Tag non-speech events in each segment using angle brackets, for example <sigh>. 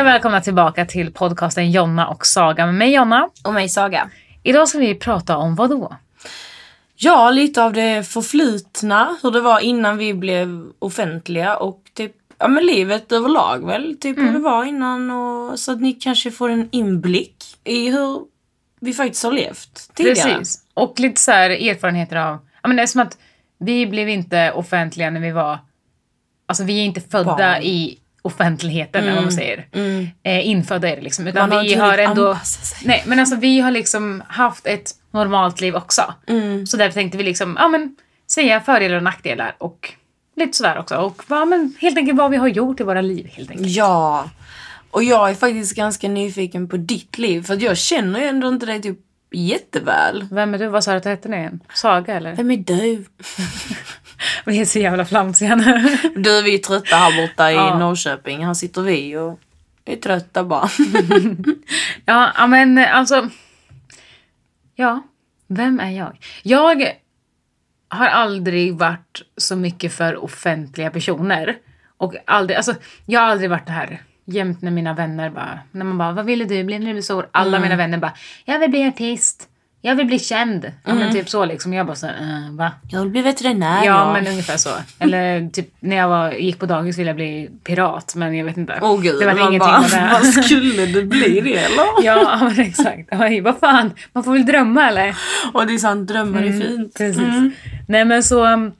Och välkomna tillbaka till podcasten Jonna och Saga med mig Jonna. Och mig Saga. Idag ska vi prata om vad då? Ja, lite av det förflutna, hur det var innan vi blev offentliga och typ, ja men livet överlag väl, typ hur det var innan och så att ni kanske får en inblick i hur vi faktiskt har levt tidigare. Precis. Och lite så här erfarenheter av... Ja, men det är som att vi blev inte offentliga när vi var... Alltså vi är inte födda Barn. i offentligheten eller vad man säger. Mm. Eh, infödda är det liksom. Utan Man har vi har ändå... Nej men alltså vi har liksom haft ett normalt liv också. Mm. Så därför tänkte vi liksom, ja men säga fördelar och nackdelar och lite sådär också. Och ja, men, helt enkelt vad vi har gjort i våra liv helt enkelt. Ja. Och jag är faktiskt ganska nyfiken på ditt liv för att jag känner ju ändå inte dig typ jätteväl. Vem är du? Vad sa du att du hette nu igen? Saga eller? Vem är du? <laughs> Vi är så jävla flamsiga nu. Du, vi är trötta här borta i Ja. Norrköping. Här sitter vi och är trötta bara. <laughs> ja, men alltså. Ja, vem är jag? Jag har aldrig varit så mycket för offentliga personer. Och aldrig, alltså, jag har aldrig varit det här jämt när mina vänner bara, när man bara, vad ville du bli när du blev stor? Alla mina vänner bara, jag vill bli artist. Jag vill bli känd. Ja, men typ så liksom. Jag bara så här, uh, va? Jag vill bli veterinär. Ja, men ungefär så. Eller typ när jag var, gick på dagis ville jag bli pirat, men jag vet inte. Åh gud, det var ingenting bara, med det. vad skulle du bli det eller? <laughs> Ja, men exakt. Oj, vad fan, man får väl drömma eller? Och det är sant, drömmar Mm. är fint. Precis. Nej men så, um,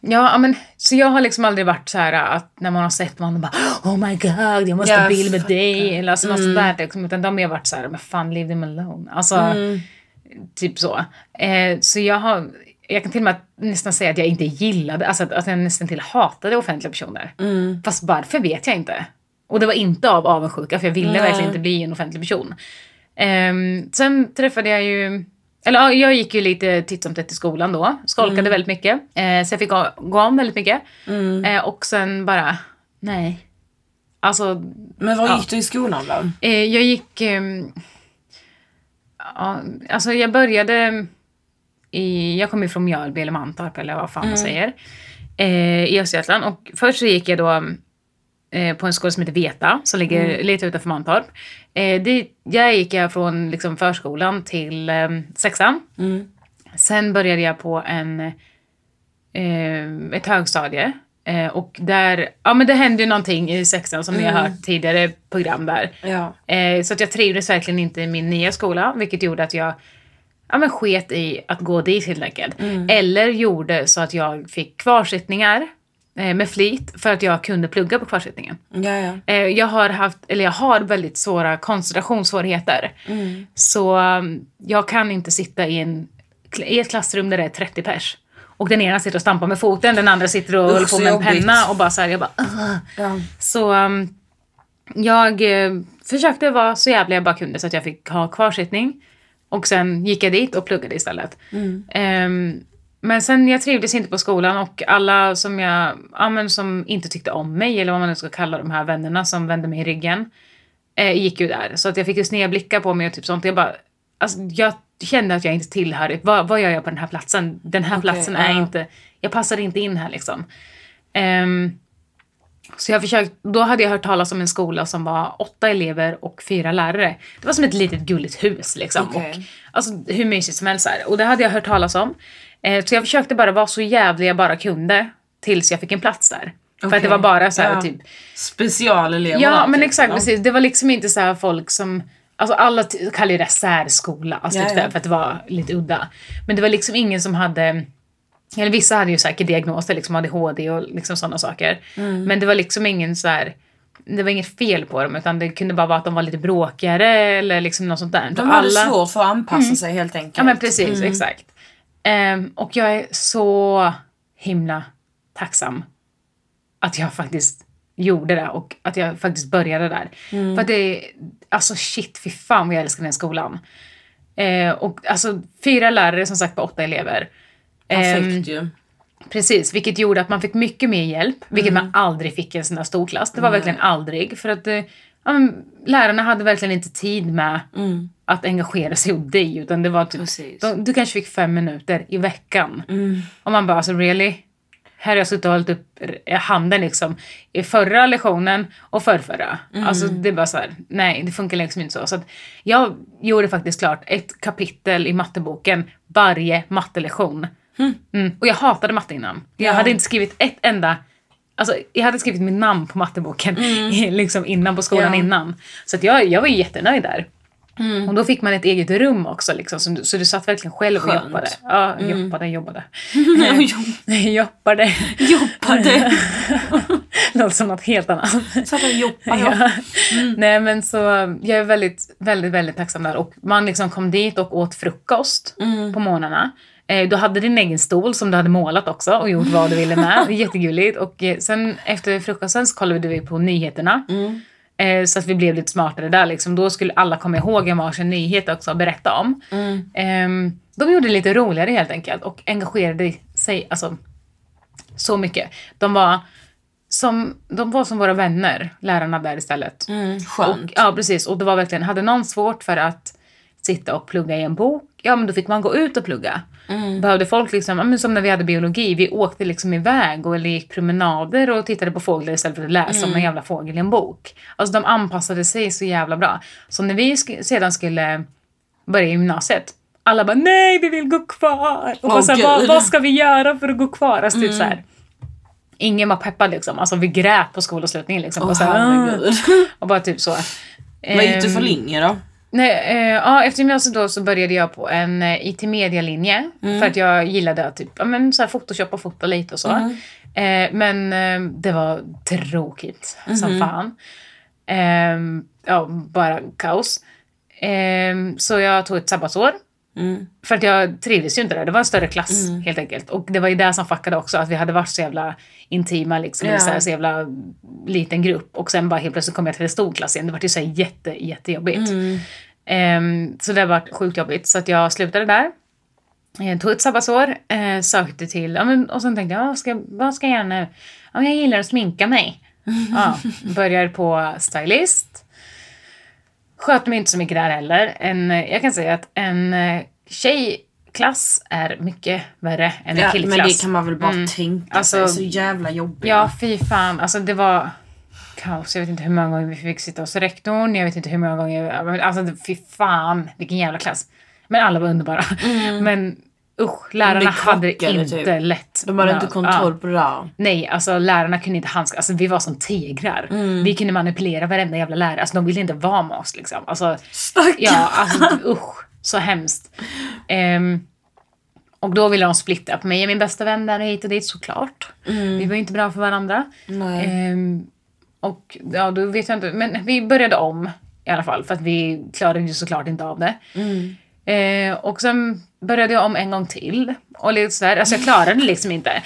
ja men så jag har liksom aldrig varit så här att när man har sett någon och bara Oh my god, jag måste ha bild med dig eller alltså något sånt där liksom. Utan de har mer varit så här, men fan leave them alone. Alltså, typ så. Eh, så jag har, jag kan till och med nästan säga att jag inte gillade, alltså att, att jag nästan till hatade offentliga personer. Fast varför vet jag inte. Och det var inte av avundsjuka för jag ville Nej. verkligen inte bli en offentlig person. Ehm, sen träffade jag ju eller ja, jag gick ju lite titt som tätt i skolan då. Skolkade väldigt mycket. Eh, så jag fick gå, gå om väldigt mycket. Eh, och sen bara, nej. Alltså, Men var Ja. gick du i skolan då? eh, jag gick... ehm, ja, alltså jag började i... Jag kommer från Mjölby eller Mantorp eller vad fan man säger. Eh, I Östergötland. Och först så gick jag då eh, på en skola som heter Veta, som ligger lite utanför Mantorp. Eh, det, där gick jag från liksom, förskolan till eh, sexan. Sen började jag på en, eh, ett högstadie. Eh, och där, ja men det hände ju någonting i sexan som ni har hört tidigare program där. Ja. Eh, så att jag trivdes verkligen inte i min nya skola, vilket gjorde att jag ja, men sket i att gå dit helt enkelt. Eller gjorde så att jag fick kvarsittningar eh, med flit för att jag kunde plugga på kvarsittningen. Ja, ja. Eh, jag har haft, eller jag har väldigt svåra koncentrationssvårigheter. Så um, jag kan inte sitta i, en, i ett klassrum där det är 30 pers. Och den ena sitter och stampar med foten, den andra sitter och håller på med en penna och bara så här, jag bara "Ugh." ja. Så um, jag eh, försökte vara så jävla jag bara kunde så att jag fick ha kvarsittning. Och sen gick jag dit och pluggade istället. Ehm, men sen jag trivdes inte på skolan och alla som jag, ja, men som inte tyckte om mig eller vad man nu ska kalla de här vännerna som vände mig i ryggen. Eh, gick ju där. Så att jag fick ju sneda blickar på mig och typ sånt. Jag bara, alltså jag kände att jag inte tillhörde, vad, vad gör jag på den här platsen? Den här Okej, platsen är ja. inte, jag passar inte in här liksom. Ehm, så jag försökte, då hade jag hört talas om en skola som var åtta elever och fyra lärare. Det var som ett litet gulligt hus liksom. Okej. Och, alltså hur mysigt som helst. här. Och det hade jag hört talas om. Eh, så jag försökte bara vara så jävlig jag bara kunde tills jag fick en plats där. För att det var bara så här Ja. typ Specialelever Ja, men typ, exakt. Precis. Det var liksom inte så här folk som... Alltså alla ju det särskola, alltså Ja, typ ja. för att det var lite udda. Men det var liksom ingen som hade... Eller vissa hade ju säkert diagnoser, liksom ADHD och liksom sådana saker. Mm. Men det var liksom ingen så här... Det var inget fel på dem, utan det kunde bara vara att de var lite bråkigare eller liksom något sånt där. De hade svårt för att anpassa sig helt enkelt. Ja men precis, exakt. Ehm, och jag är så himla tacksam att jag faktiskt gjorde det och att jag faktiskt började där. För att det, alltså shit, fy fan vad jag älskar den skolan. Eh, och alltså fyra lärare som sagt på åtta elever. Ehm, Perfekt ju. Precis, vilket gjorde att man fick mycket mer hjälp, vilket man aldrig fick i en sån här stor klass. Det var verkligen aldrig. För att eh, ja, men, lärarna hade verkligen inte tid med att engagera sig åt dig. Utan det var typ, de, du kanske fick fem minuter i veckan. Och man bara, alltså really? Här har jag suttit och hållit upp handen liksom i förra lektionen och förrförra. Alltså det är bara så här, nej det funkar liksom inte så. Så jag gjorde faktiskt klart ett kapitel i matteboken varje mattelektion. Mm. Och jag hatade matte innan. Jag Ja. hade inte skrivit ett enda Alltså, jag hade skrivit mitt namn på matteboken <laughs> liksom innan på skolan Ja. innan. Så jag, jag var jättenöjd där. Och då fick man ett eget rum också, liksom, så, du, så du satt verkligen själv och Skönt. jobbade. Ja, jobbade, jobbade. <laughs> Jag <laughs> jobbade. jobbade. <laughs> Låter som något helt annat. Satt och jobbade. Ja. Ja. Nej men så jag är väldigt, väldigt, väldigt tacksam där. Och man liksom kom dit och åt frukost på morgnarna. Eh, du hade din egen stol som du hade målat också och gjort vad du ville med. Jättegulligt. Och eh, sen efter frukosten så kollade vi på nyheterna. Eh, så att vi blev lite smartare där liksom. Då skulle alla komma ihåg en varsin nyhet också och berätta om. Ehm, de gjorde det lite roligare helt enkelt och engagerade sig alltså, så mycket. De var som, de var som våra vänner, lärarna där istället. Mm, skönt. Ja, precis. Och det var verkligen, hade någon svårt för att sitta och plugga i en bok, ja men då fick man gå ut och plugga. Behövde folk liksom, som när vi hade biologi, vi åkte liksom iväg och eller gick promenader och tittade på fåglar istället för att läsa om en jävla fågel i en bok. Alltså de anpassade sig så jävla bra. Så när vi sk- sedan skulle börja gymnasiet, alla bara nej vi vill gå kvar. Och bara, så här, vad, vad ska vi göra för att gå kvar? Alltså, typ så här. Ingen var peppad liksom. Alltså vi grät på skolavslutningen liksom. Åh och, så här, <laughs> och bara typ så. Vad gick du för Ehm, linje då? Nej, eh, ja, efter gymnasiet då så började jag på en eh, IT-media-linje. För att jag gillade att typ, ja, men, så här, photoshop och fota lite och så. Eh, men eh, det var tråkigt som fan. Eh, ja, bara kaos. Eh, så jag tog ett sabbatsår. Mm. För att jag trivdes ju inte där. Det var en större klass helt enkelt. Och det var ju det som fuckade också. Att vi hade varit så jävla intima liksom. Ja. Så, här, så jävla liten grupp. Och sen bara helt plötsligt kom jag till en stor klass igen. Det var ju så här jätte, jättejobbigt. Ehm, så det var sjukt jobbigt. Så att jag slutade där. Jag tog ett sabbatsår. Eh, sökte till, ja, men, och sen tänkte jag, vad ska, vad ska jag göra nu? Ja, jag gillar att sminka mig. <laughs> Ja, börjar på stylist. Sköter mig inte så mycket där heller. En, jag kan säga att en eh, tjejklass är mycket värre än en Ja, killklass. men det kan man väl bara tänka Alltså, sig. Så jävla jobbigt. Ja, fy fan. Alltså det var kaos. Jag vet inte hur många gånger vi fick sitta hos rektorn. Jag vet inte hur många gånger... Alltså fy fan, vilken jävla klass. Men alla var underbara. <laughs> Men usch, lärarna hade inte typ. lätt. De hade inte kontroll på det där. Nej, alltså lärarna kunde inte handskas. Alltså vi var som tigrar. Mm. Vi kunde manipulera varenda jävla lärare. Alltså de ville inte vara med oss liksom. Alltså, Stackarn. Ja, alltså usch. Så hemskt. Ehm, och då ville de splitta upp mig och min bästa vän där och hit och dit såklart. Vi var ju inte bra för varandra. Nej. Ehm, och ja, då vet jag inte. Men vi började om i alla fall för att vi klarade ju såklart inte av det. Eh, och sen började jag om en gång till. Och lite sådär. Alltså jag klarade det liksom inte.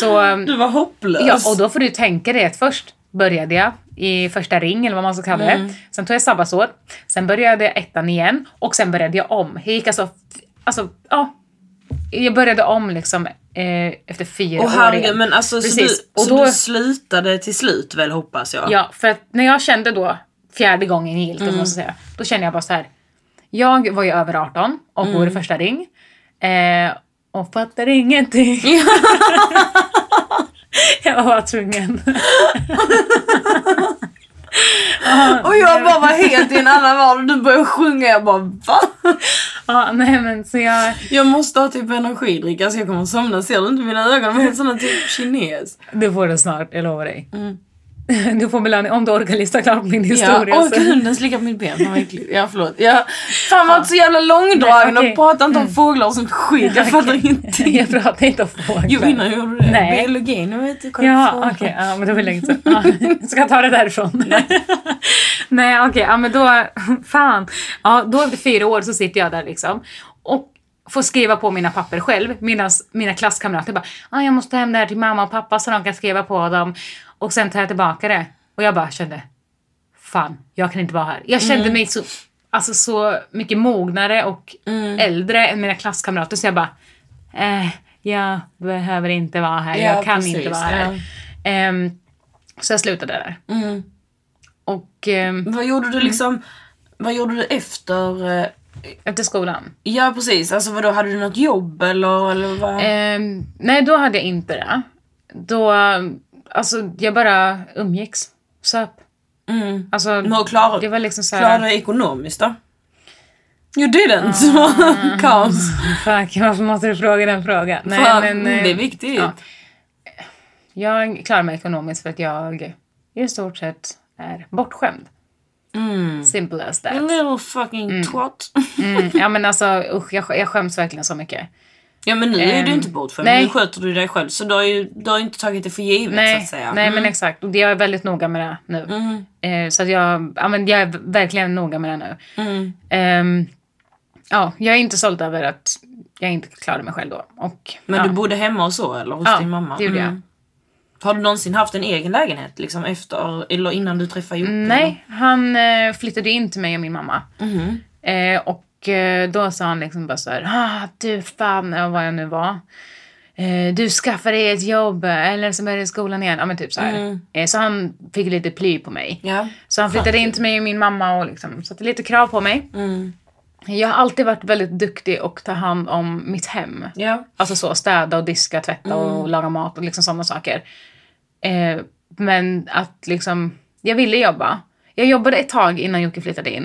Så, ehm, Du var hopplös. Ja, och då får du tänka dig att först började jag i första ring, eller vad man ska kalla det. Sen tog jag sabbatsår. Sen började jag ettan igen. Och sen började jag om. Jag gick alltså... Alltså, ja. Jag började om liksom eh, efter fyra Och år herregud, igen. men alltså så, du, Precis. Och så då- du slutade till slut väl hoppas jag? Ja, för att när jag kände då fjärde gången gillt, mm. måste jag säga, då kände jag bara så här. Jag var ju över 18 och bor i första ring. Eh, och fattar ingenting. <laughs> jag var tvungen. <laughs> Och jag bara var helt i en annan värld och du började sjunga. Jag bara va? ja, nej men så jag... Jag måste ha typ energidricka så jag kommer att somna. Ser du inte mina ögon? De är helt såna typ kines. Du får det snart, jag lovar dig. <laughs> Du får belöning om du orkar lista klart min historia. Ja, så. hunden slickar på mitt ben. Vad. Ja förlåt. Jag, fan var så jävla långdragen okej. och pratade inte om fåglar och sånt skit. Jag <laughs> fattar Okej. inte. <laughs> jag pratar inte om fåglar. Jo innan gjorde du det. Nej. Biologi, nu vet du. Ja, fåglar. okej. ja, men det var länge sedan. Ja, ska jag ta det därifrån? Nej, okej. ja, men då... Fan. Ja, då efter fyra år så sitter jag där liksom. Och får skriva på mina papper själv. Medan mina klasskamrater bara ah, jag måste hem det här till mamma och pappa så de kan skriva på dem. Och sen tar jag tillbaka det. Och jag bara kände, fan, jag kan inte vara här. Jag kände mig så, alltså, så mycket mognare och äldre än mina klasskamrater så jag bara, eh, jag behöver inte vara här. Ja, jag kan precis, inte vara här. Ehm, så jag slutade där. Mm. Och ehm, Vad gjorde du liksom, vad gjorde du efter? eh, efter skolan. Ja precis, alltså vadå, hade du något jobb eller, eller vad? Ehm, nej, då hade jag inte det. då, alltså jag bara umgicks. Söp. Mm. Alltså, hur klarar det var liksom så Klarar här. du ekonomiskt då? You didn't. <laughs> Kaos. Fuck, varför måste du fråga den frågan? Nej, Fan, men, eh, det är viktigt. ja. Jag klarar mig ekonomiskt för att jag i stort sett är bortskämd. Mm. Simple as that. little fucking twat. Mm. Ja men alltså usch, jag, jag skäms verkligen så mycket. Ja men nu är du Ehm, inte nej. Nu sköter du dig själv. Så du har ju du har inte tagit det för givet så Nej, att säga. nej Mm. men exakt. Och jag är väldigt noga med det nu. Mm. Eh, så att jag, ja, men jag är verkligen noga med det nu. Mm. Ehm, ja, jag är inte stolt över att jag inte klarade mig själv då. Och, Men ja. du bodde hemma och så eller hos Ja, din mamma? det gjorde jag. Mm. Har du någonsin haft en egen lägenhet liksom efter eller innan du träffade Jocke? Nej, han eh, flyttade in till mig och min mamma. Mhm. Eh, och eh, då sa han liksom bara så här, ah, du fan, vad jag nu var. Eh, du skaffar dig ett jobb eller så börjar du skolan igen. Ja men typ så. Mm. Eh, så han fick lite ply på mig. Ja. Så han flyttade in till mig och min mamma och liksom satte lite krav på mig. Mm. Jag har alltid varit väldigt duktig och ta hand om mitt hem. Ja. Alltså så, städa och diska, tvätta och laga mat och liksom sådana saker. Eh, men att liksom, jag ville jobba. Jag jobbade ett tag innan Jocke flyttade in.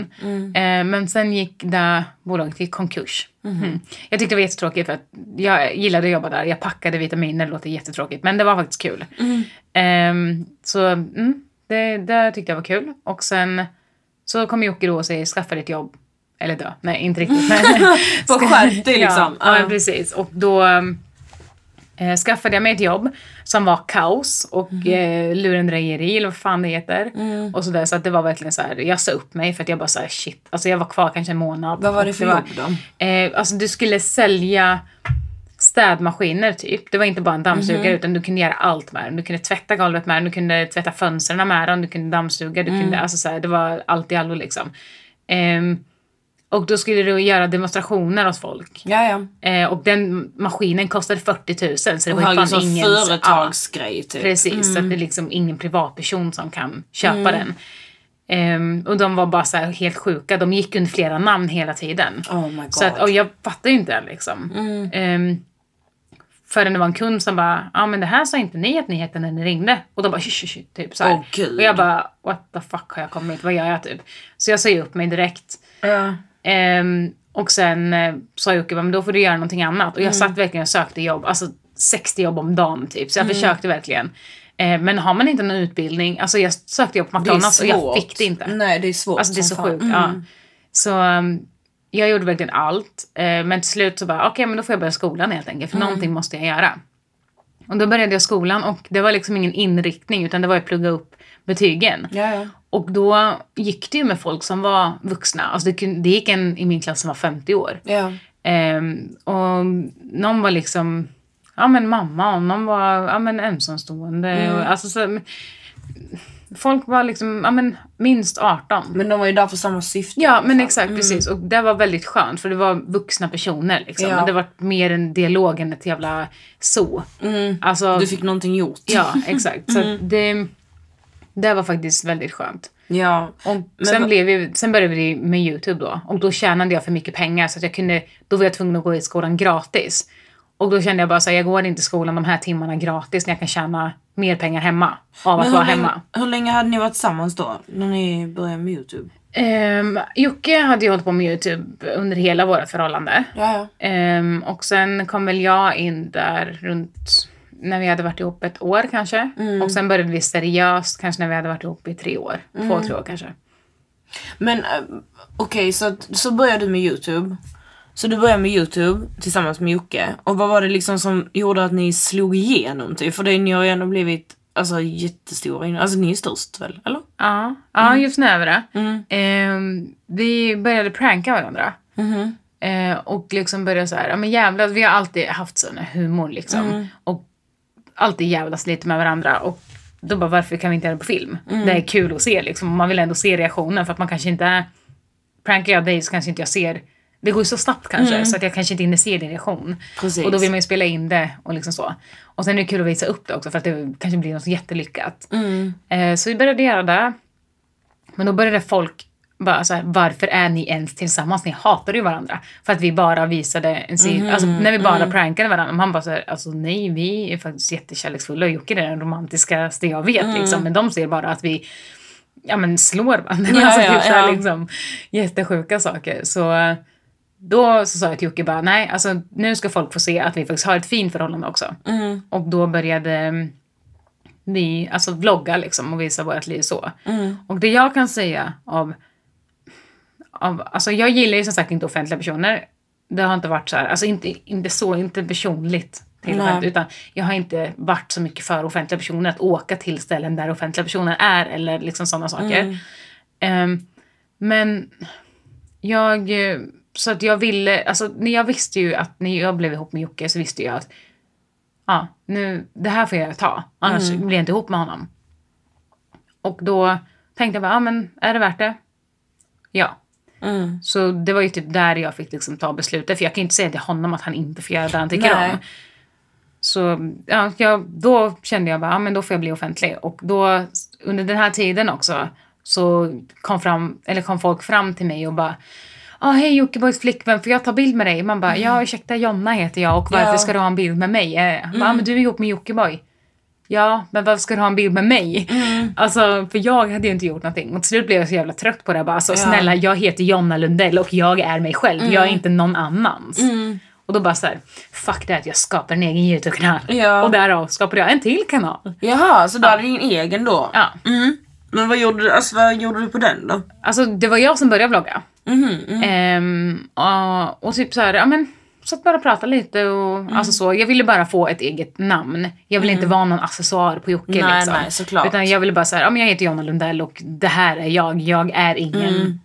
Eh, men sen gick det bolaget i konkurs. Mm. Jag tyckte det var jättetråkigt för att jag gillade att jobba där. Jag packade vitaminer, det låter jättetråkigt. Men det var faktiskt kul. Eh, så mm, det, det tyckte jag var kul. Och sen så kom Jocke då och säger skaffa dig ett jobb. Eller dö. Nej, inte riktigt. Men <laughs> <laughs> Få skärp dig liksom. Ja, ja, Ja. precis. Och då eh, skaffade jag mig ett jobb som var kaos och Mhm. eh, lurendrejeri eller vad fan det heter. Mm. Och så, där, så att det var verkligen så här, jag sa upp mig för att jag bara så här, shit. Alltså jag var kvar kanske en månad. Vad var det för jobb då? Eh, alltså du skulle sälja städmaskiner typ. Det var inte bara en dammsugare Mhm. utan du kunde göra allt med den. Du kunde tvätta golvet med den, du kunde tvätta fönstren med den, du kunde dammsuga, du Mm. kunde, alltså så här, det var allt i allo liksom. Ehm, och då skulle du göra demonstrationer hos folk. Ja, ja. Eh, och den maskinen kostade 40 000 så det Och var ju fan ingen... företagsgrej typ. Precis, så att det är liksom ingen privatperson som kan köpa den. Ehm, och de var bara så här helt sjuka, de gick under flera namn hela tiden. Oh my god. Så att, och jag fattar ju inte det liksom. Um, förrän det var en kund som bara, ja ah, men det här sa inte ni att ni hette när ni ringde. Och de bara, shh, typ så gud. och jag bara, what the fuck har jag kommit, vad gör jag typ? Så jag sa ju upp mig direkt. Ja. Ehm, och sen eh, sa Jocke, men då får du göra någonting annat. Och jag satt verkligen och sökte jobb, alltså 60 jobb om dagen typ. Så jag försökte verkligen. Eh, men har man inte någon utbildning, alltså jag sökte jobb på McDonalds och jag fick det inte. Nej, det är svårt Alltså det är så fan. sjukt. Mm. Ja. Så um, jag gjorde verkligen allt. Eh, men till slut så bara, okej men då får jag börja skolan helt enkelt. För någonting måste jag göra. Och då började jag skolan och det var liksom ingen inriktning utan det var att plugga upp betygen. Ja, ja. Och då gick det ju med folk som var vuxna. Alltså det, det gick en i min klass som var 50 år. Ja. Ehm, och någon var liksom, ja men mamma och någon var ja, men ensamstående. Och, alltså, så, folk var liksom, ja men minst 18. Men de var ju där för samma syfte. Ja, men exakt precis. Och det var väldigt skönt för det var vuxna personer liksom. Ja. Men det var mer en dialog än ett jävla zoo. Mm. Alltså, Du fick någonting gjort. ja exakt. Så att det, det var faktiskt väldigt skönt. Ja. Och sen, vad- blev vi, sen började vi med YouTube då. Och då tjänade jag för mycket pengar så att jag kunde, då var jag tvungen att gå i skolan gratis. Och då kände jag bara så här, jag går inte i skolan de här timmarna gratis när jag kan tjäna mer pengar hemma av att Men vara hur, hemma. länge, hur länge hade ni varit tillsammans då? När ni började med YouTube? Um, Jocke hade ju hållit på med YouTube under hela vårt förhållande. Ja, ja. Ehm, och sen kom väl jag in där runt när vi hade varit ihop ett år kanske. Och sen började vi seriöst kanske när vi hade varit ihop i tre år. Två, tre år kanske. Men äh, okej, så, att- så började du med YouTube. Så du började med YouTube tillsammans med Jocke. Och vad var det liksom som gjorde att ni slog igenom? Typ? För det, ni har ju ändå blivit alltså, jättestora. Alltså ni är störst väl? Eller? Ja, ja just nu är vi det. Mm. Ehm, vi började pranka varandra. Mhm. Eh, och liksom började så här, ja men jävlar, vi har alltid haft sån humor liksom. Mm. Och alltid jävlas lite med varandra. Och då bara, varför kan vi inte göra det på film? Mm. Det är kul att se liksom. Man vill ändå se reaktionen för att man kanske inte... Prankar jag dig så kanske inte jag ser... Det går ju så snabbt kanske så att jag kanske inte hinner se din reaktion. Mm. Precis. Och då vill man ju spela in det och liksom så. Och sen är det kul att visa upp det också för att det kanske blir något jättelyckat. Mm. Eh, så vi började göra det. Men då började folk bara så här, varför är ni ens tillsammans? Ni hatar ju varandra. För att vi bara visade en sida, Mhm, alltså när vi bara mm. prankade varandra. Han bara så här, alltså nej, vi är faktiskt jättekärleksfulla och Jocke är den romantiskaste jag vet liksom. Men de ser bara att vi ja, men slår varandra. Mm. Ja, <laughs> alltså, ja, typ ja. liksom, jättesjuka saker. Så då så sa jag till Jocke bara, nej, alltså nu ska folk få se att vi faktiskt har ett fint förhållande också. Mm. Och då började mm, vi alltså vlogga liksom och visa vårt liv så. Mm. Och det jag kan säga av, av, alltså jag gillar ju som sagt inte offentliga personer. Det har inte varit så här, alltså inte, inte så, inte personligt till Nej. offentligt, utan jag har inte varit så mycket för offentliga personer, att åka till ställen där offentliga personer är eller liksom sådana saker. Mm. Ehm, men jag, så att jag ville, alltså när jag visste ju att när jag blev ihop med Jocke så visste jag att ja, nu, det här får jag ta, annars blir jag inte ihop med honom. Och då tänkte jag bara, ja men är det värt det? Ja. Mm. Så det var ju typ där jag fick liksom ta beslutet, för jag kan ju inte säga till honom att han inte får göra det han tycker Nej. om. Så ja, jag, då kände jag bara, ja men då får jag bli offentlig. Och då, under den här tiden också, så kom, fram, eller kom folk fram till mig och bara Ja, hej Jockibois flickvän, får jag ta bild med dig? Man bara, ja ursäkta Jonna heter jag och varför Ja. ska du ha en bild med mig? Han bara, "Ja, men du är ihop med Jockiboi. Ja, men varför ska du ha en bild med mig? Alltså, för jag hade ju inte gjort någonting. Och till slut blev jag så jävla trött på det. Bara, alltså, Ja. snälla, jag heter Jonna Lundell och jag är mig själv. Jag är inte någon annans. Och då bara så här, fuck det att jag skapar en egen YouTube-kanal. Ja. Och därav skapade jag en till kanal. Jaha, så du hade din egen då? Ja. Mm. Men vad gjorde, du, alltså, vad gjorde du på den då? Alltså, det var jag som började vlogga. Mhm, mm. Ehm, och, och typ så här, ja men satt bara och pratade lite och Mm. alltså så. Jag ville bara få ett eget namn. Jag ville inte vara någon accessoar på Jocke Nej, liksom. nej, såklart. Utan jag ville bara säga, ja men jag heter Jonna Lundell och det här är jag. Jag är ingen... Mm.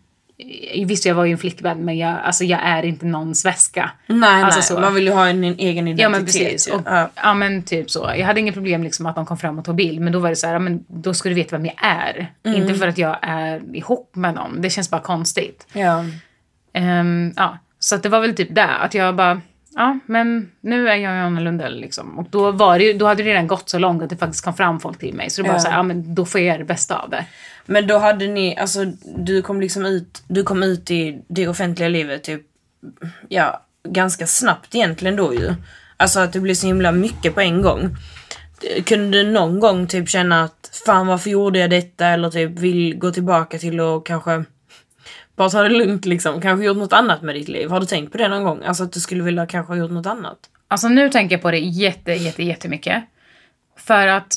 Visst jag var ju en flickvän men jag, alltså, jag är inte någons väska. Nej, Alltså nej. så. Man vill ju ha en, en egen identitet. Ja men precis. Och, Ja. ja. men typ så. Jag hade inget problem liksom att de kom fram och tog bild men då var det så här, ja, men då ska du veta vem jag är. Mm. Inte för att jag är ihop med någon. Det känns bara konstigt. Ja. Ehm, ja, så det var väl typ det, att jag bara, ja men nu är jag Jonna Lundell liksom. Och då, var det, ju- då hade det redan gått så långt att det faktiskt kom fram folk till mig. Så det var Ja. så här, ja men då får jag göra det bästa av det. Men då hade ni, alltså du kom liksom ut, du kom ut i det offentliga livet typ, ja, ganska snabbt egentligen då ju. Alltså att det blev så himla mycket på en gång. Kunde du någon gång typ känna att fan varför gjorde jag detta eller typ vill gå tillbaka till och kanske bara ta det lugnt liksom, kanske gjort något annat med ditt liv. Har du tänkt på det någon gång? Alltså att du skulle vilja kanske ha gjort något annat? Alltså nu tänker jag på det jätte, jätte, jättemycket. För att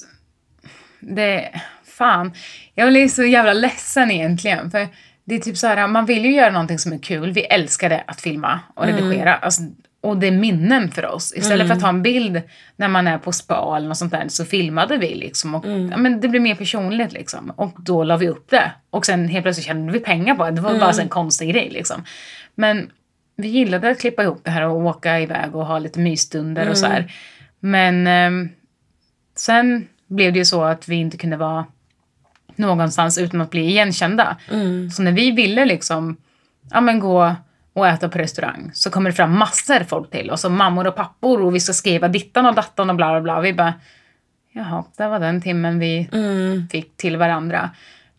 det, fan, jag blir så jävla ledsen egentligen. För det är typ så här, man vill ju göra någonting som är kul. Vi älskade att filma och redigera. Alltså, och det är minnen för oss. Istället för att ta en bild när man är på spa eller något sånt där så filmade vi liksom. Och, ja, men det blir mer personligt liksom. Och då la vi upp det. Och sen helt plötsligt tjänade vi pengar på det. Det var bara så en konstig grej liksom. Men vi gillade att klippa ihop det här och åka iväg och ha lite mysstunder och så här. Men ehm, sen blev det ju så att vi inte kunde vara någonstans utan att bli igenkända. Så när vi ville liksom ja, men gå och äta på restaurang så kommer det fram massor folk till oss och mammor och pappor och vi ska skriva dittan och dattan och bla bla bla. Vi bara, jaha, det var den timmen vi fick till varandra.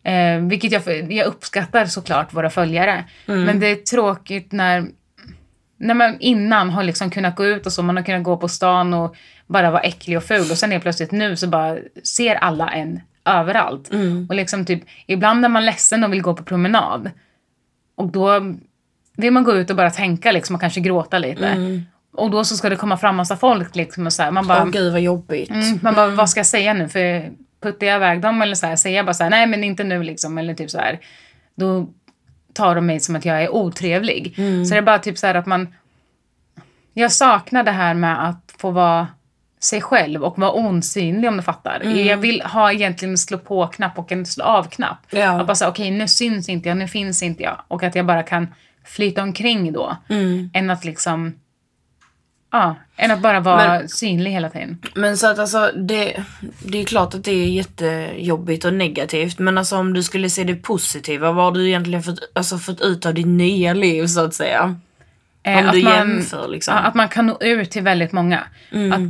Eh, vilket jag, jag uppskattar såklart våra följare. Men det är tråkigt när när man innan har liksom kunnat gå ut och så, man har kunnat gå på stan och bara vara äcklig och ful och sen helt plötsligt nu så bara ser alla en överallt. Och liksom typ, ibland är man ledsen och vill gå på promenad. Och då vill man gå ut och bara tänka liksom och kanske gråta lite. Och då så ska det komma fram massa folk liksom och så här, man bara, Åh gud vad jobbigt. mm, man bara vad ska jag säga nu? För puttar jag iväg dem eller så här, säger jag bara så här, nej men inte nu liksom eller typ så här. Då tar de mig som att jag är otrevlig. Så det är bara typ så här att man... Jag saknar det här med att få vara sig själv och vara osynlig om du fattar. Jag vill ha egentligen en slå på-knapp och en slå av-knapp. Ja. Att bara säga okej nu syns inte jag, nu finns inte jag. Och att jag bara kan flyta omkring då. Än att liksom... Ja, än att bara vara synlig hela tiden. Men så att alltså det, det är klart att det är jättejobbigt och negativt. Men alltså om du skulle se det positiva, vad har du egentligen fått, alltså, fått ut av ditt nya liv så att säga? Eh, Om att du man- jämför liksom. Att man kan nå ut till väldigt många. Att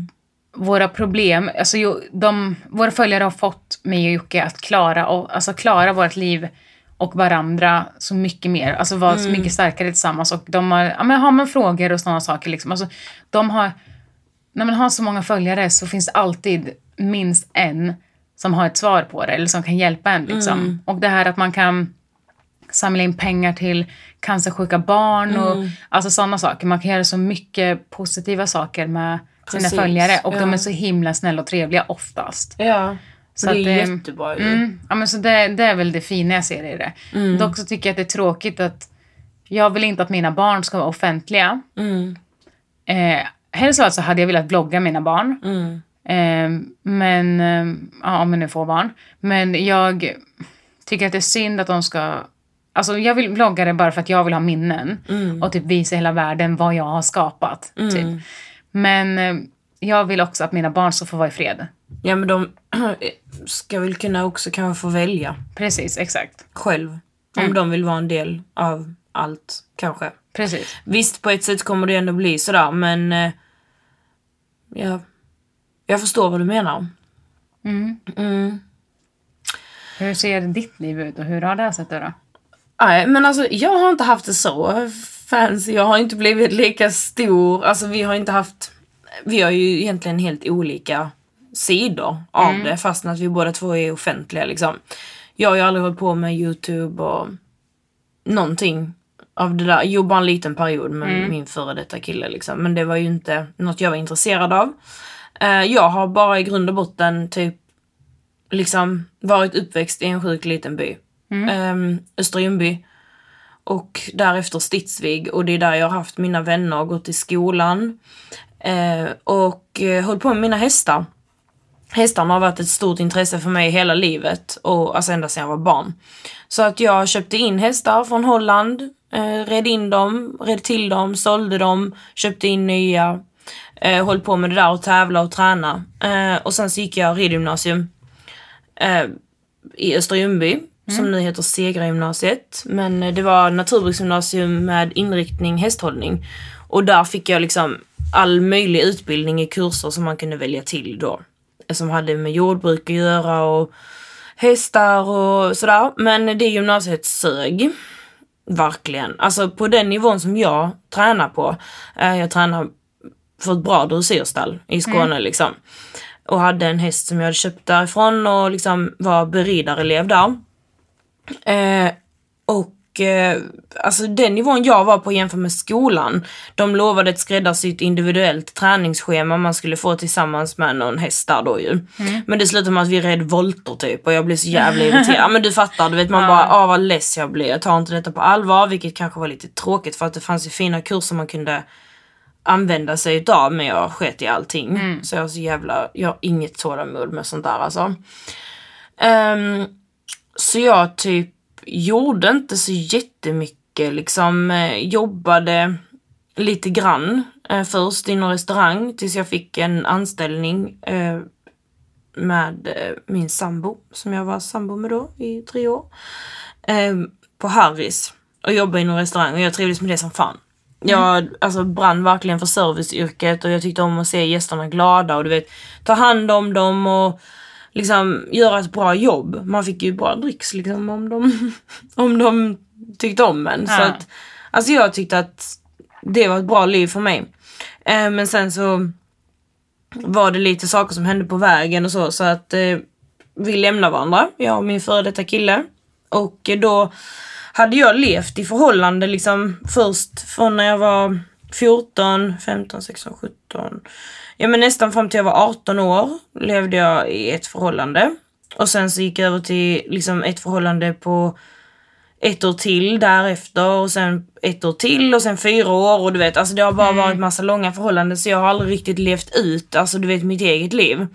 våra problem, alltså de, våra följare har fått mig och Jocke att klara, och, alltså klara vårt liv och varandra så mycket mer. Alltså vara så mycket starkare tillsammans. Och de har, ja, men har man frågor och sådana saker, liksom, alltså, de har, när man har så många följare så finns det alltid minst en som har ett svar på det eller som kan hjälpa en. Liksom. Och det här att man kan samla in pengar till cancersjuka barn och alltså sådana saker. Man kan göra så mycket positiva saker med sina Precis, följare och de ja. är så himla snälla och trevliga oftast. Ja. Så det är att, jättebra ju. Mm, ja, men så det, det är väl det fina jag ser i det. Mm. Dock så tycker jag att det är tråkigt att jag vill inte att mina barn ska vara offentliga. Mm. Eh, helst av allt så hade jag velat vlogga mina barn. Mm. Eh, men, eh, ja, om jag nu får barn. Men jag tycker att det är synd att de ska... Alltså jag vill vlogga det bara för att jag vill ha minnen. Mm. Och typ visa hela världen vad jag har skapat. Typ. Men eh, jag vill också att mina barn ska få vara i fred. Ja men de <clears throat> ska väl kunna också kanske få välja Precis, exakt. själv. Om de vill vara en del av allt kanske. Precis. Visst på ett sätt kommer det ändå bli sådär men eh, ja, jag förstår vad du menar. Mm. Mm. Hur ser ditt liv ut och hur har det sett ut då? Nej, men alltså jag har inte haft det så fancy. Jag har inte blivit lika stor. Alltså vi har inte haft... Vi har ju egentligen helt olika sidor av det fastän att vi båda två är offentliga liksom. Jag har ju aldrig hållit på med Youtube och någonting av det där. Jo, bara en liten period med min före detta kille liksom. Men det var ju inte något jag var intresserad av. Eh, jag har bara i grund och botten typ liksom varit uppväxt i en sjukt liten by. Mm. Östra Ljungby. Och därefter Stidsvig och det är där jag har haft mina vänner och gått i skolan. Eh, och eh, hållit på med mina hästar. Hästarna har varit ett stort intresse för mig hela livet och alltså ända sedan jag var barn. Så att jag köpte in hästar från Holland, eh, red in dem, red till dem, sålde dem, köpte in nya. Eh, höll på med det där och tävla och träna. Eh, och sen så gick jag ridgymnasium eh, i Östra Ljungby som nu heter Segra-gymnasiet. Men eh, det var naturbruksgymnasium med inriktning hästhållning. Och där fick jag liksom all möjlig utbildning i kurser som man kunde välja till då. Som hade med jordbruk att göra och hästar och sådär. Men det gymnasiet sög. Verkligen. Alltså på den nivån som jag tränar på. Eh, jag tränar för ett bra dressyrstall i Skåne liksom. Och hade en häst som jag hade köpt därifrån och liksom var beriddarelev där. Eh, och eh, alltså den nivån jag var på jämfört med skolan. De lovade ett skräddarsytt individuellt träningsschema man skulle få tillsammans med någon häst där då ju. Men det slutade med att vi red volter typ och jag blev så jävla <laughs> irriterad. Men du fattar, du vet man bara, ah vad less jag blev. Jag tar inte detta på allvar vilket kanske var lite tråkigt för att det fanns ju fina kurser man kunde använda sig utav men jag sket i allting. Så jag var så jävla, jag har inget tålamod med sånt där alltså. Ehm, så jag typ gjorde inte så jättemycket liksom, eh, jobbade lite grann eh, först inom restaurang tills jag fick en anställning eh, med min sambo som jag var sambo med då i tre år. På Harris och jobbade inom restaurang och jag trivdes med det som fan. Jag alltså, brann verkligen för serviceyrket och jag tyckte om att se gästerna glada och du vet ta hand om dem och liksom göra ett bra jobb. Man fick ju bra dricks liksom om de, <laughs> om de tyckte om en. Så Ja. att, alltså jag tyckte att det var ett bra liv för mig. Eh, men sen så var det lite saker som hände på vägen och så så att eh, vi lämnade varandra, jag och min före detta kille. Och eh, då hade jag levt i förhållande liksom först från när jag var 14, 15, 16, 17. Ja men nästan fram till jag var 18 år levde jag i ett förhållande. Och sen så gick jag över till liksom ett förhållande på ett år till därefter och sen ett år till och sen fyra år och du vet alltså det har bara varit massa långa förhållanden så jag har aldrig riktigt levt ut alltså du vet mitt eget liv.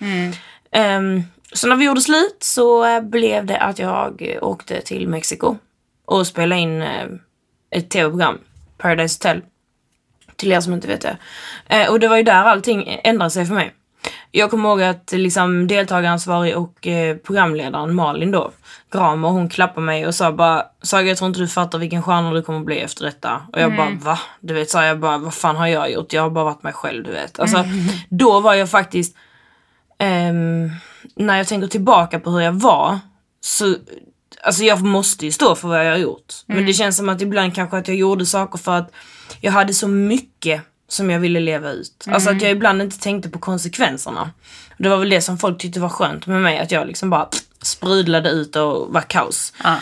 Ehm, så när vi gjorde slut så eh, blev det att jag åkte till Mexiko och spelade in eh, ett tv-program, Paradise Hotel. Till er som inte vet det. Eh, och det var ju där allting ändrade sig för mig. Jag kommer ihåg att liksom deltagaransvarig och eh, programledaren Malin då, Gramer, hon klappade mig och sa bara Saga jag tror inte du fattar vilken stjärna du kommer bli efter detta. Och jag bara va? Du vet sa jag bara vad fan har jag gjort? Jag har bara varit mig själv du vet. Alltså då var jag faktiskt Ehm, när jag tänker tillbaka på hur jag var så alltså jag måste ju stå för vad jag har gjort. Mm. Men det känns som att ibland kanske att jag gjorde saker för att jag hade så mycket som jag ville leva ut. Alltså Mm. att jag ibland inte tänkte på konsekvenserna. Det var väl det som folk tyckte var skönt med mig, att jag liksom bara sprudlade ut och var kaos. Ja.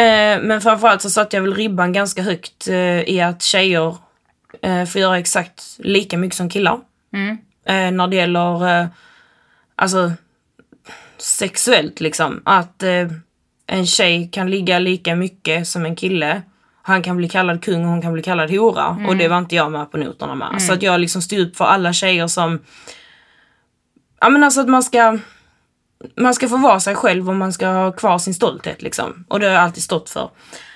Eh, men framförallt så satte jag väl ribban ganska högt eh, i att tjejer eh, får göra exakt lika mycket som killar. Mm. Eh, när det gäller eh, alltså sexuellt liksom. Att eh, en tjej kan ligga lika mycket som en kille. Han kan bli kallad kung och hon kan bli kallad hora. Och det var inte jag med på noterna med. Så att jag liksom stod upp för alla tjejer som... Ja men alltså att man ska... Man ska få vara sig själv och man ska ha kvar sin stolthet liksom. Och det har jag alltid stått för.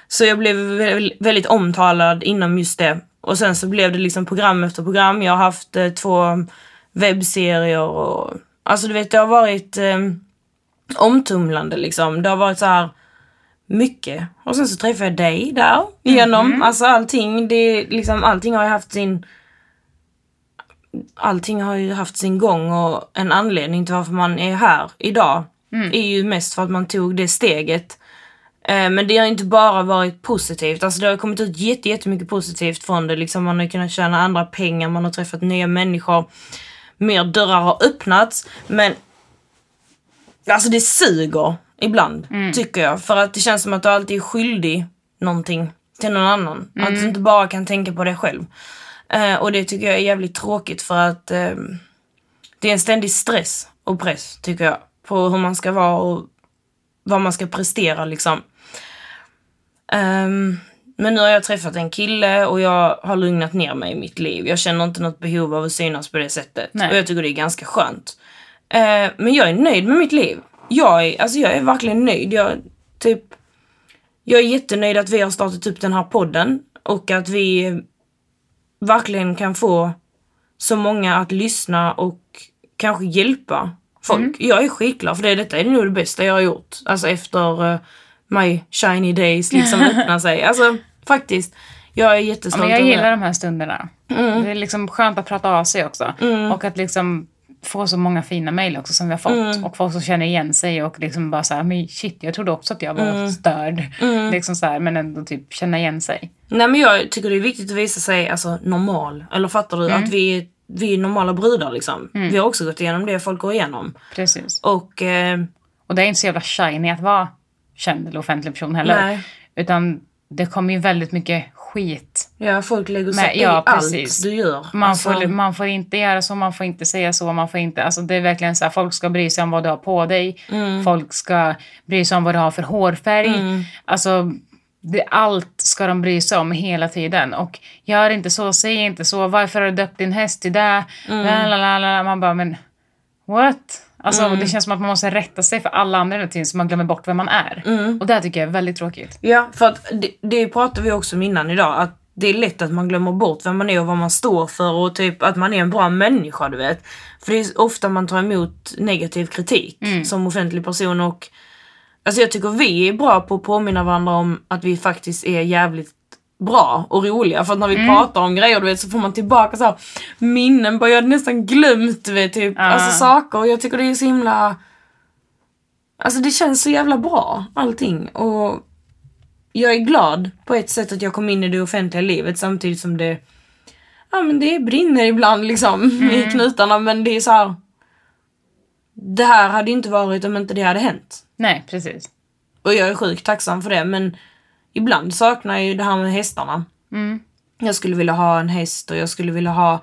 Så jag blev väl- väldigt omtalad inom just det. Och sen så blev det liksom program efter program. Jag har haft eh, två webbserier och... Alltså du vet, det har varit eh, omtumlande liksom. Det har varit så här mycket. Och sen så träffade jag dig där igenom. Alltså allting, det, liksom, allting har ju haft sin... Allting har ju haft sin gång och en anledning till varför man är här idag är ju mest för att man tog det steget. Eh, Men det har inte bara varit positivt. Alltså det har kommit ut jätte, jättemycket positivt från det. Liksom man har kunnat tjäna andra pengar, man har träffat nya människor. Mer dörrar har öppnats. Men alltså det suger ibland, tycker jag. För att det känns som att du alltid är skyldig någonting till någon annan. Att du inte bara kan tänka på dig själv. Eh, och det tycker jag är jävligt tråkigt för att eh, det är en ständig stress och press, tycker jag. På hur man ska vara och vad man ska prestera liksom. Ehm, men nu har jag träffat en kille och jag har lugnat ner mig i mitt liv. Jag känner inte något behov av att synas på det sättet. Nej. Och jag tycker det är ganska skönt. Eh, men jag är nöjd med mitt liv. Jag är, alltså jag är verkligen nöjd. Jag, typ, jag är jättenöjd att vi har startat upp den här podden och att vi verkligen kan få så många att lyssna och kanske hjälpa folk. Jag är skitglad för det. Detta är nog det bästa jag har gjort. Alltså efter uh, my shiny days liksom <laughs> öppnar sig. Alltså faktiskt. Jag är Ja, jättestolt men jag gillar det. de här stunderna. Mm. Det är liksom skönt att prata av sig också. Och att liksom få så många fina mejl också som vi har fått. Mm. Och folk som känner igen sig och liksom bara så här, men shit, jag trodde också att jag var Mm. störd. Liksom så här, men ändå typ känna igen sig. Nej men jag tycker det är viktigt att visa sig alltså, normal. Eller fattar du? Att vi, vi är normala brudar liksom. Vi har också gått igenom det folk går igenom. Precis. Och eh, Och det är inte så jävla shiny att vara känd eller offentlig person heller. Nej. Utan det kommer ju väldigt mycket skit. ja, folk lägger sig Men- i ja, allt precis. du gör. Man, Alltså, får, man får inte göra så, man får inte säga så, man får inte... Alltså det är verkligen så här, folk ska bry sig om vad du har på dig. Mm. Folk ska bry sig om vad du har för hårfärg. Alltså, det, allt ska de bry sig om hela tiden. Och gör inte så, säg inte så, varför har du döpt din häst till det? Mm. Man bara, men what? Alltså det känns som att man måste rätta sig för alla andra hela tiden så man glömmer bort vem man är. Och det här tycker jag är väldigt tråkigt. Ja, för att det, det pratade vi också om innan idag. Att det är lätt att man glömmer bort vem man är och vad man står för och typ att man är en bra människa, du vet. För det är ofta man tar emot negativ kritik som offentlig person och alltså jag tycker vi är bra på att påminna varandra om att vi faktiskt är jävligt bra och roliga. För att när vi pratar om grejer du vet, så får man tillbaka så här, minnen. Bara jag hade nästan glömt du vet, typ, Ja. alltså, saker. Och jag tycker det är så himla... Alltså det känns så jävla bra allting. Och jag är glad på ett sätt att jag kom in i det offentliga livet samtidigt som det Ja men det brinner ibland liksom <laughs> i knutarna men det är så här. Det här hade inte varit om inte det hade hänt. Nej, precis. Och jag är sjukt tacksam för det men ibland saknar jag ju det här med hästarna. Mm. Jag skulle vilja ha en häst och jag skulle vilja ha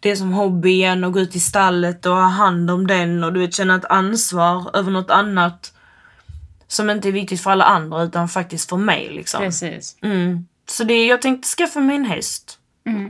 det som hobby igen och gå ut i stallet och ha hand om den och du vet känna ett ansvar över något annat som inte är viktigt för alla andra utan faktiskt för mig liksom. Precis. Mm. Så det, jag tänkte skaffa mig en häst.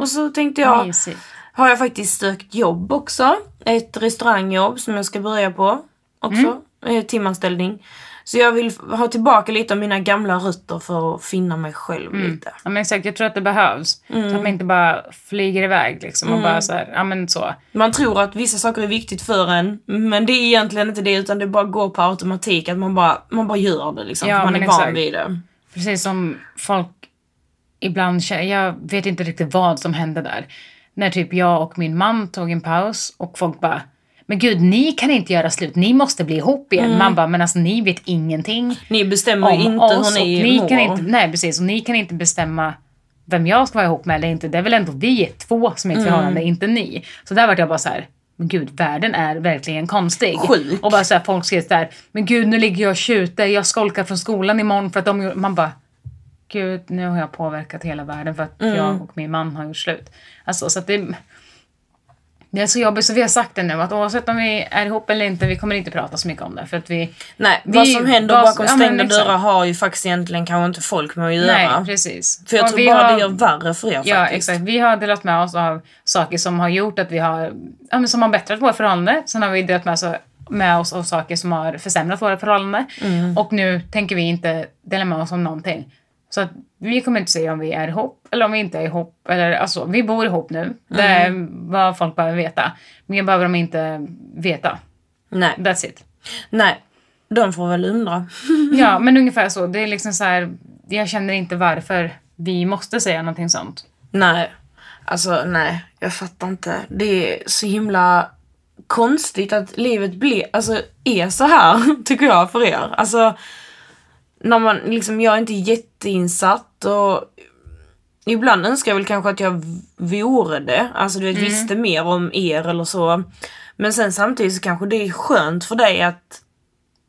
Och så tänkte jag, Mysigt. har jag faktiskt sökt jobb också. Ett restaurangjobb som jag ska börja på också. Mm. Timanställning. Så jag vill ha tillbaka lite av mina gamla rötter för att finna mig själv lite. Ja, men exakt, jag tror att det behövs. Så att man inte bara flyger iväg liksom och bara så här, ja men så. Man tror att vissa saker är viktigt för en, men det är egentligen inte det utan det bara går på automatik. Att man bara, man bara gör det liksom. Ja, för man är van exakt. vid det. Precis som folk ibland jag vet inte riktigt vad som hände där. När typ jag och min man tog en paus och folk bara men gud, ni kan inte göra slut, ni måste bli ihop igen. Man bara, men alltså ni vet ingenting Ni bestämmer om inte oss hur ni, ni mår. kan inte, Nej precis, och ni kan inte bestämma vem jag ska vara ihop med eller inte. Det är väl ändå vi två som är i ett förhållande, inte ni. Så där vart jag bara så här. Men gud, världen är verkligen konstig. Sjuk. Och bara så här, folk skrev så här, men gud nu ligger jag och tjuter, jag skolkar från skolan imorgon för att de gjorde-" Man bara, gud nu har jag påverkat hela världen för att jag och min man har gjort slut. Alltså så att det det är så jobbigt så vi har sagt det nu att oavsett om vi är ihop eller inte, vi kommer inte prata så mycket om det för att vi Nej, Vi- vad som händer vad- bakom ja, stängda exakt. dörrar har ju faktiskt egentligen kanske inte folk med att göra. Nej, precis. För jag Och tror bara har- det gör värre för er Ja, faktiskt. exakt. Vi har delat med oss av saker som har gjort att vi har, ja, men som har bättrat vårt förhållande. Sen har vi delat med oss, med oss av saker som har försämrat våra förhållande. Mm. Och nu tänker vi inte dela med oss om någonting. Så vi kommer inte säga om vi är ihop eller om vi inte är ihop. Eller, alltså, vi bor ihop nu. Det är Mm. vad folk behöver veta. Mer behöver de inte veta. Nej. That's it. Nej. De får väl undra. Ja, <laughs> men ungefär så. Det är liksom så här, jag känner inte varför vi måste säga någonting sånt. Nej. Alltså nej, jag fattar inte. Det är så himla konstigt att livet blir, alltså är så här <laughs> tycker jag för er. Alltså när man liksom, jag är inte jätteinsatt och ibland önskar jag väl kanske att jag vore det. Alltså du vet, visste mer om er eller så. Men sen samtidigt så kanske det är skönt för dig att,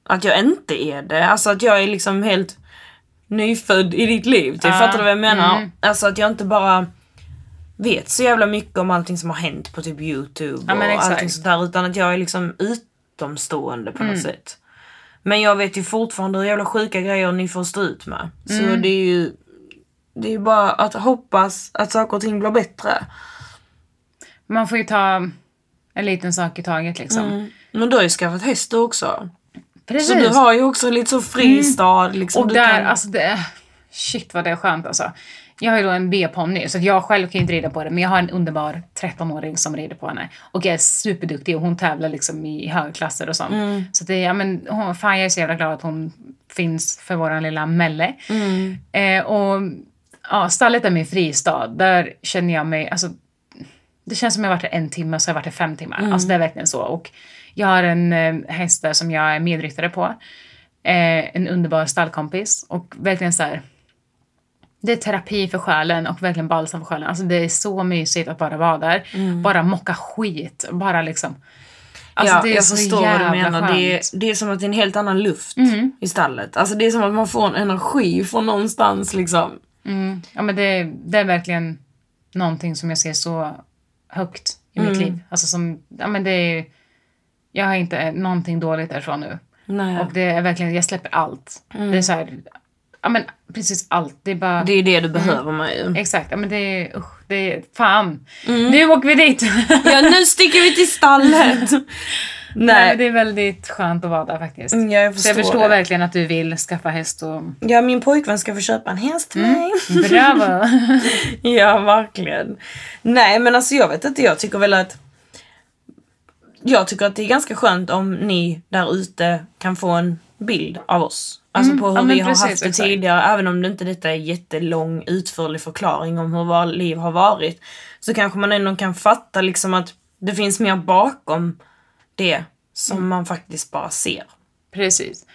att jag inte är det. Alltså att jag är liksom helt nyfödd i ditt liv. Typ. Ja, Fattar du vad jag menar? mm. Alltså att jag inte bara vet så jävla mycket om allting som har hänt på typ youtube Ja, och allting sånt där. Utan att jag är liksom utomstående på något Mm. sätt. Men jag vet ju fortfarande hur jävla sjuka grejer ni får stå ut med. Så Mm. det är ju det är bara att hoppas att saker och ting blir bättre. Man får ju ta en liten sak i taget liksom. Men du har ju skaffat häst också. Precis. Så du har ju också lite så fristad. Liksom. och du där, kan... alltså det. Shit vad det är skönt alltså. Jag har ju då en B-ponny så jag själv kan ju inte rida på det men jag har en underbar 13-åring som rider på henne. Och är superduktig och hon tävlar liksom i högklasser och sånt. Mm. Så det, ja men hon, fan jag är så jävla glad att hon finns för våran lilla Melle. Mm. Eh, och ja, stallet är min fristad. Där känner jag mig, alltså det känns som jag har varit där en timme så har jag varit där fem timmar. Mm. Alltså det är verkligen så. Och jag har en eh, häst där som jag är medryttare på. Eh, en underbar stallkompis och verkligen så här. Det är terapi för själen och verkligen balsam för själen. Alltså det är så mysigt att bara vara där. Bara mocka skit. Bara liksom. Alltså Mm. ja, det är jag så förstår vad du menar. Det är. Mm. det är som att det är en helt annan luft i stallet. Alltså det är som att man får en energi från någonstans liksom. Mm. Ja men det, det är verkligen någonting som jag ser så högt i Mm. mitt liv. Alltså som, ja men det är Jag har inte någonting dåligt därifrån nu. Nej. Och det är verkligen, jag släpper allt. Det är så här, ja men precis allt. Det är bara, Mm. Det är det du behöver med ju. exakt, ja men det är, usch, det är, fan. Mm. Nu åker vi dit! Ja nu sticker vi till stallet! <laughs> Nej. Nej. det är väldigt skönt att vara där faktiskt. Mm, ja, jag så jag förstår förstår det. verkligen att du vill skaffa häst och Ja min pojkvän ska få köpa en häst till mig. bravo! <laughs> Ja, verkligen. Nej, men alltså jag vet inte, jag tycker väl att jag tycker att det är ganska skönt om ni där ute kan få en bild av oss. Alltså på hur ja, vi har precis, haft det exakt. tidigare, även om det inte detta är jättelång utförlig förklaring om hur våra liv har varit. Så kanske man ändå kan fatta liksom att det finns mer bakom det som Mm. man faktiskt bara ser. Precis.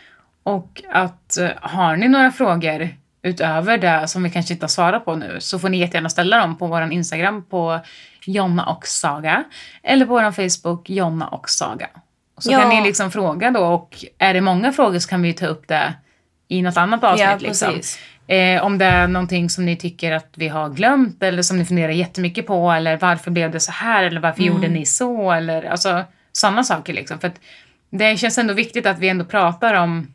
Och att eh, har ni några frågor utöver det som vi kanske inte har svarat på nu så får ni jättegärna ställa dem på vår Instagram på Jonna och Saga eller på vår Facebook Jonna och Saga. Så Ja. kan ni liksom fråga då och är det många frågor så kan vi ta upp det i något annat avsnitt. Ja, liksom. Eh, om det är någonting som ni tycker att vi har glömt eller som ni funderar jättemycket på eller varför blev det så här eller varför Mm. gjorde ni så eller alltså sådana saker liksom. För det känns ändå viktigt att vi ändå pratar om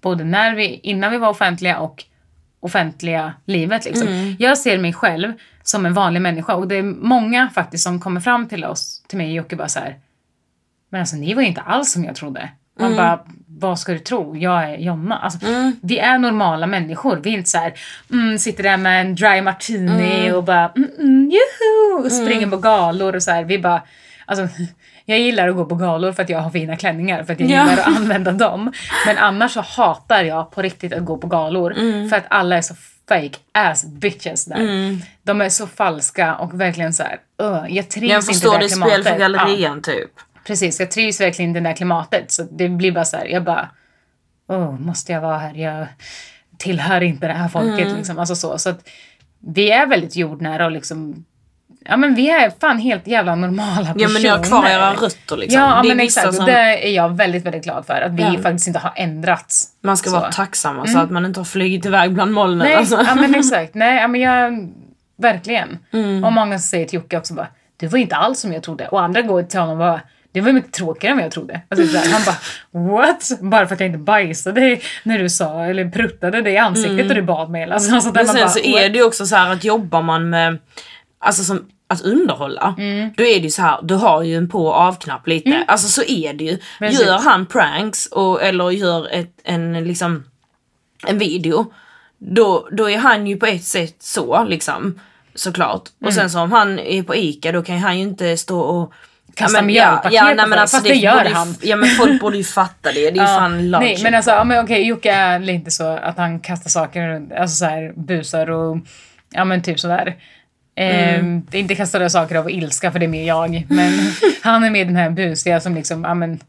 både när vi, innan vi var offentliga och offentliga livet liksom. Mm. Jag ser mig själv som en vanlig människa och det är många faktiskt som kommer fram till oss, till mig och Jocke bara så här. Men alltså ni var ju inte alls som jag trodde. Man Mm. bara, vad ska du tro? Jag är Jonna. Alltså, Vi är normala människor. Vi är inte så här, mm, sitter där med en dry martini Mm. och bara mm, mm, juhu! Och springer på galor och så här. Vi bara, alltså, jag gillar att gå på galor för att jag har fina klänningar, för att jag Ja. gillar att använda dem. Men annars så hatar jag på riktigt att gå på galor. Mm. För att alla är så fake ass bitches där. De är så falska och verkligen så här, uh, jag trivs Jag inte i förstår det det är spel för klimatet. Ja. gallerian typ. Precis. Jag trivs verkligen i det där klimatet. Så det blir bara så här, jag bara... Åh, måste jag vara här? Jag tillhör inte det här folket. Mm. Liksom. Alltså så. så att vi är väldigt jordnära och liksom... Ja men vi är fan helt jävla normala personer. Ja men ni har kvar era rötter liksom. Ja Det men exakt. som- det är jag väldigt, väldigt glad för. Att vi Ja. faktiskt inte har ändrats. Man ska Så. vara tacksamma så att man inte har flugit iväg bland molnen. Nej, alltså. ja men exakt. Nej, ja, men jag... Verkligen. Mm. Och många säger till Jocke också bara, det var inte alls som jag trodde. Och andra går till honom och bara, det var mycket tråkigare än vad jag trodde. Alltså, så här, han bara, what? Bara för att jag inte bajsade när du sa, eller pruttade dig i ansiktet och du bad mig. Alltså, alltså, där Mm. Men sen bara, så är det ju också så här att jobbar man med, alltså som att underhålla, Mm. då är det ju så här, du har ju en på och avknapp lite. Alltså så är det ju. Precis. Gör han pranks och, eller gör ett, en liksom en video, då, då är han ju på ett sätt så liksom. Såklart. Mm. Och sen så om han är på ICA då kan han ju inte stå och Kasta men, mjölpaket ja, på nej, men alltså, fast det gör borde ju- han. Ja men folk borde ju fatta det. Det är ju <laughs> fan large. Nej men alltså, ja, men okej Jocke är lite så att han kastar saker runt, alltså så här busar och ja men typ sådär. Ehm, det är inte kasta saker av ilska för det är mer jag. Men <laughs> han är med den här busiga som liksom, ja men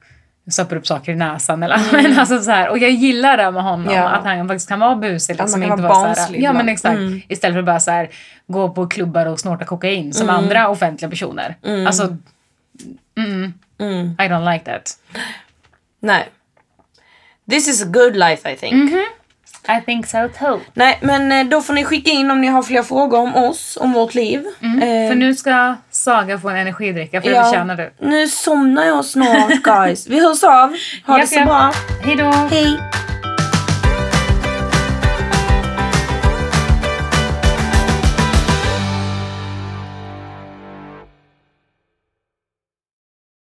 stoppar upp saker i näsan eller men alltså så här. Och jag gillar det med honom, Ja. att han faktiskt kan vara busig. Liksom, man kan inte vara barnslig Ja men exakt. Mm. Istället för att bara så här, gå på klubbar och snorta kokain som andra offentliga personer. Alltså, mm, I don't like that. Nej. This is a good life I think. I think so too. Nej, men eh, då får ni skicka in om ni har fler frågor om oss, om vårt liv. Eh, För nu ska Saga få en energidricka, för det förtjänar du. Nu somnar jag snart <laughs> guys. Vi hörs av. Ha det Japp, så japp. bra. Hej då! Hej!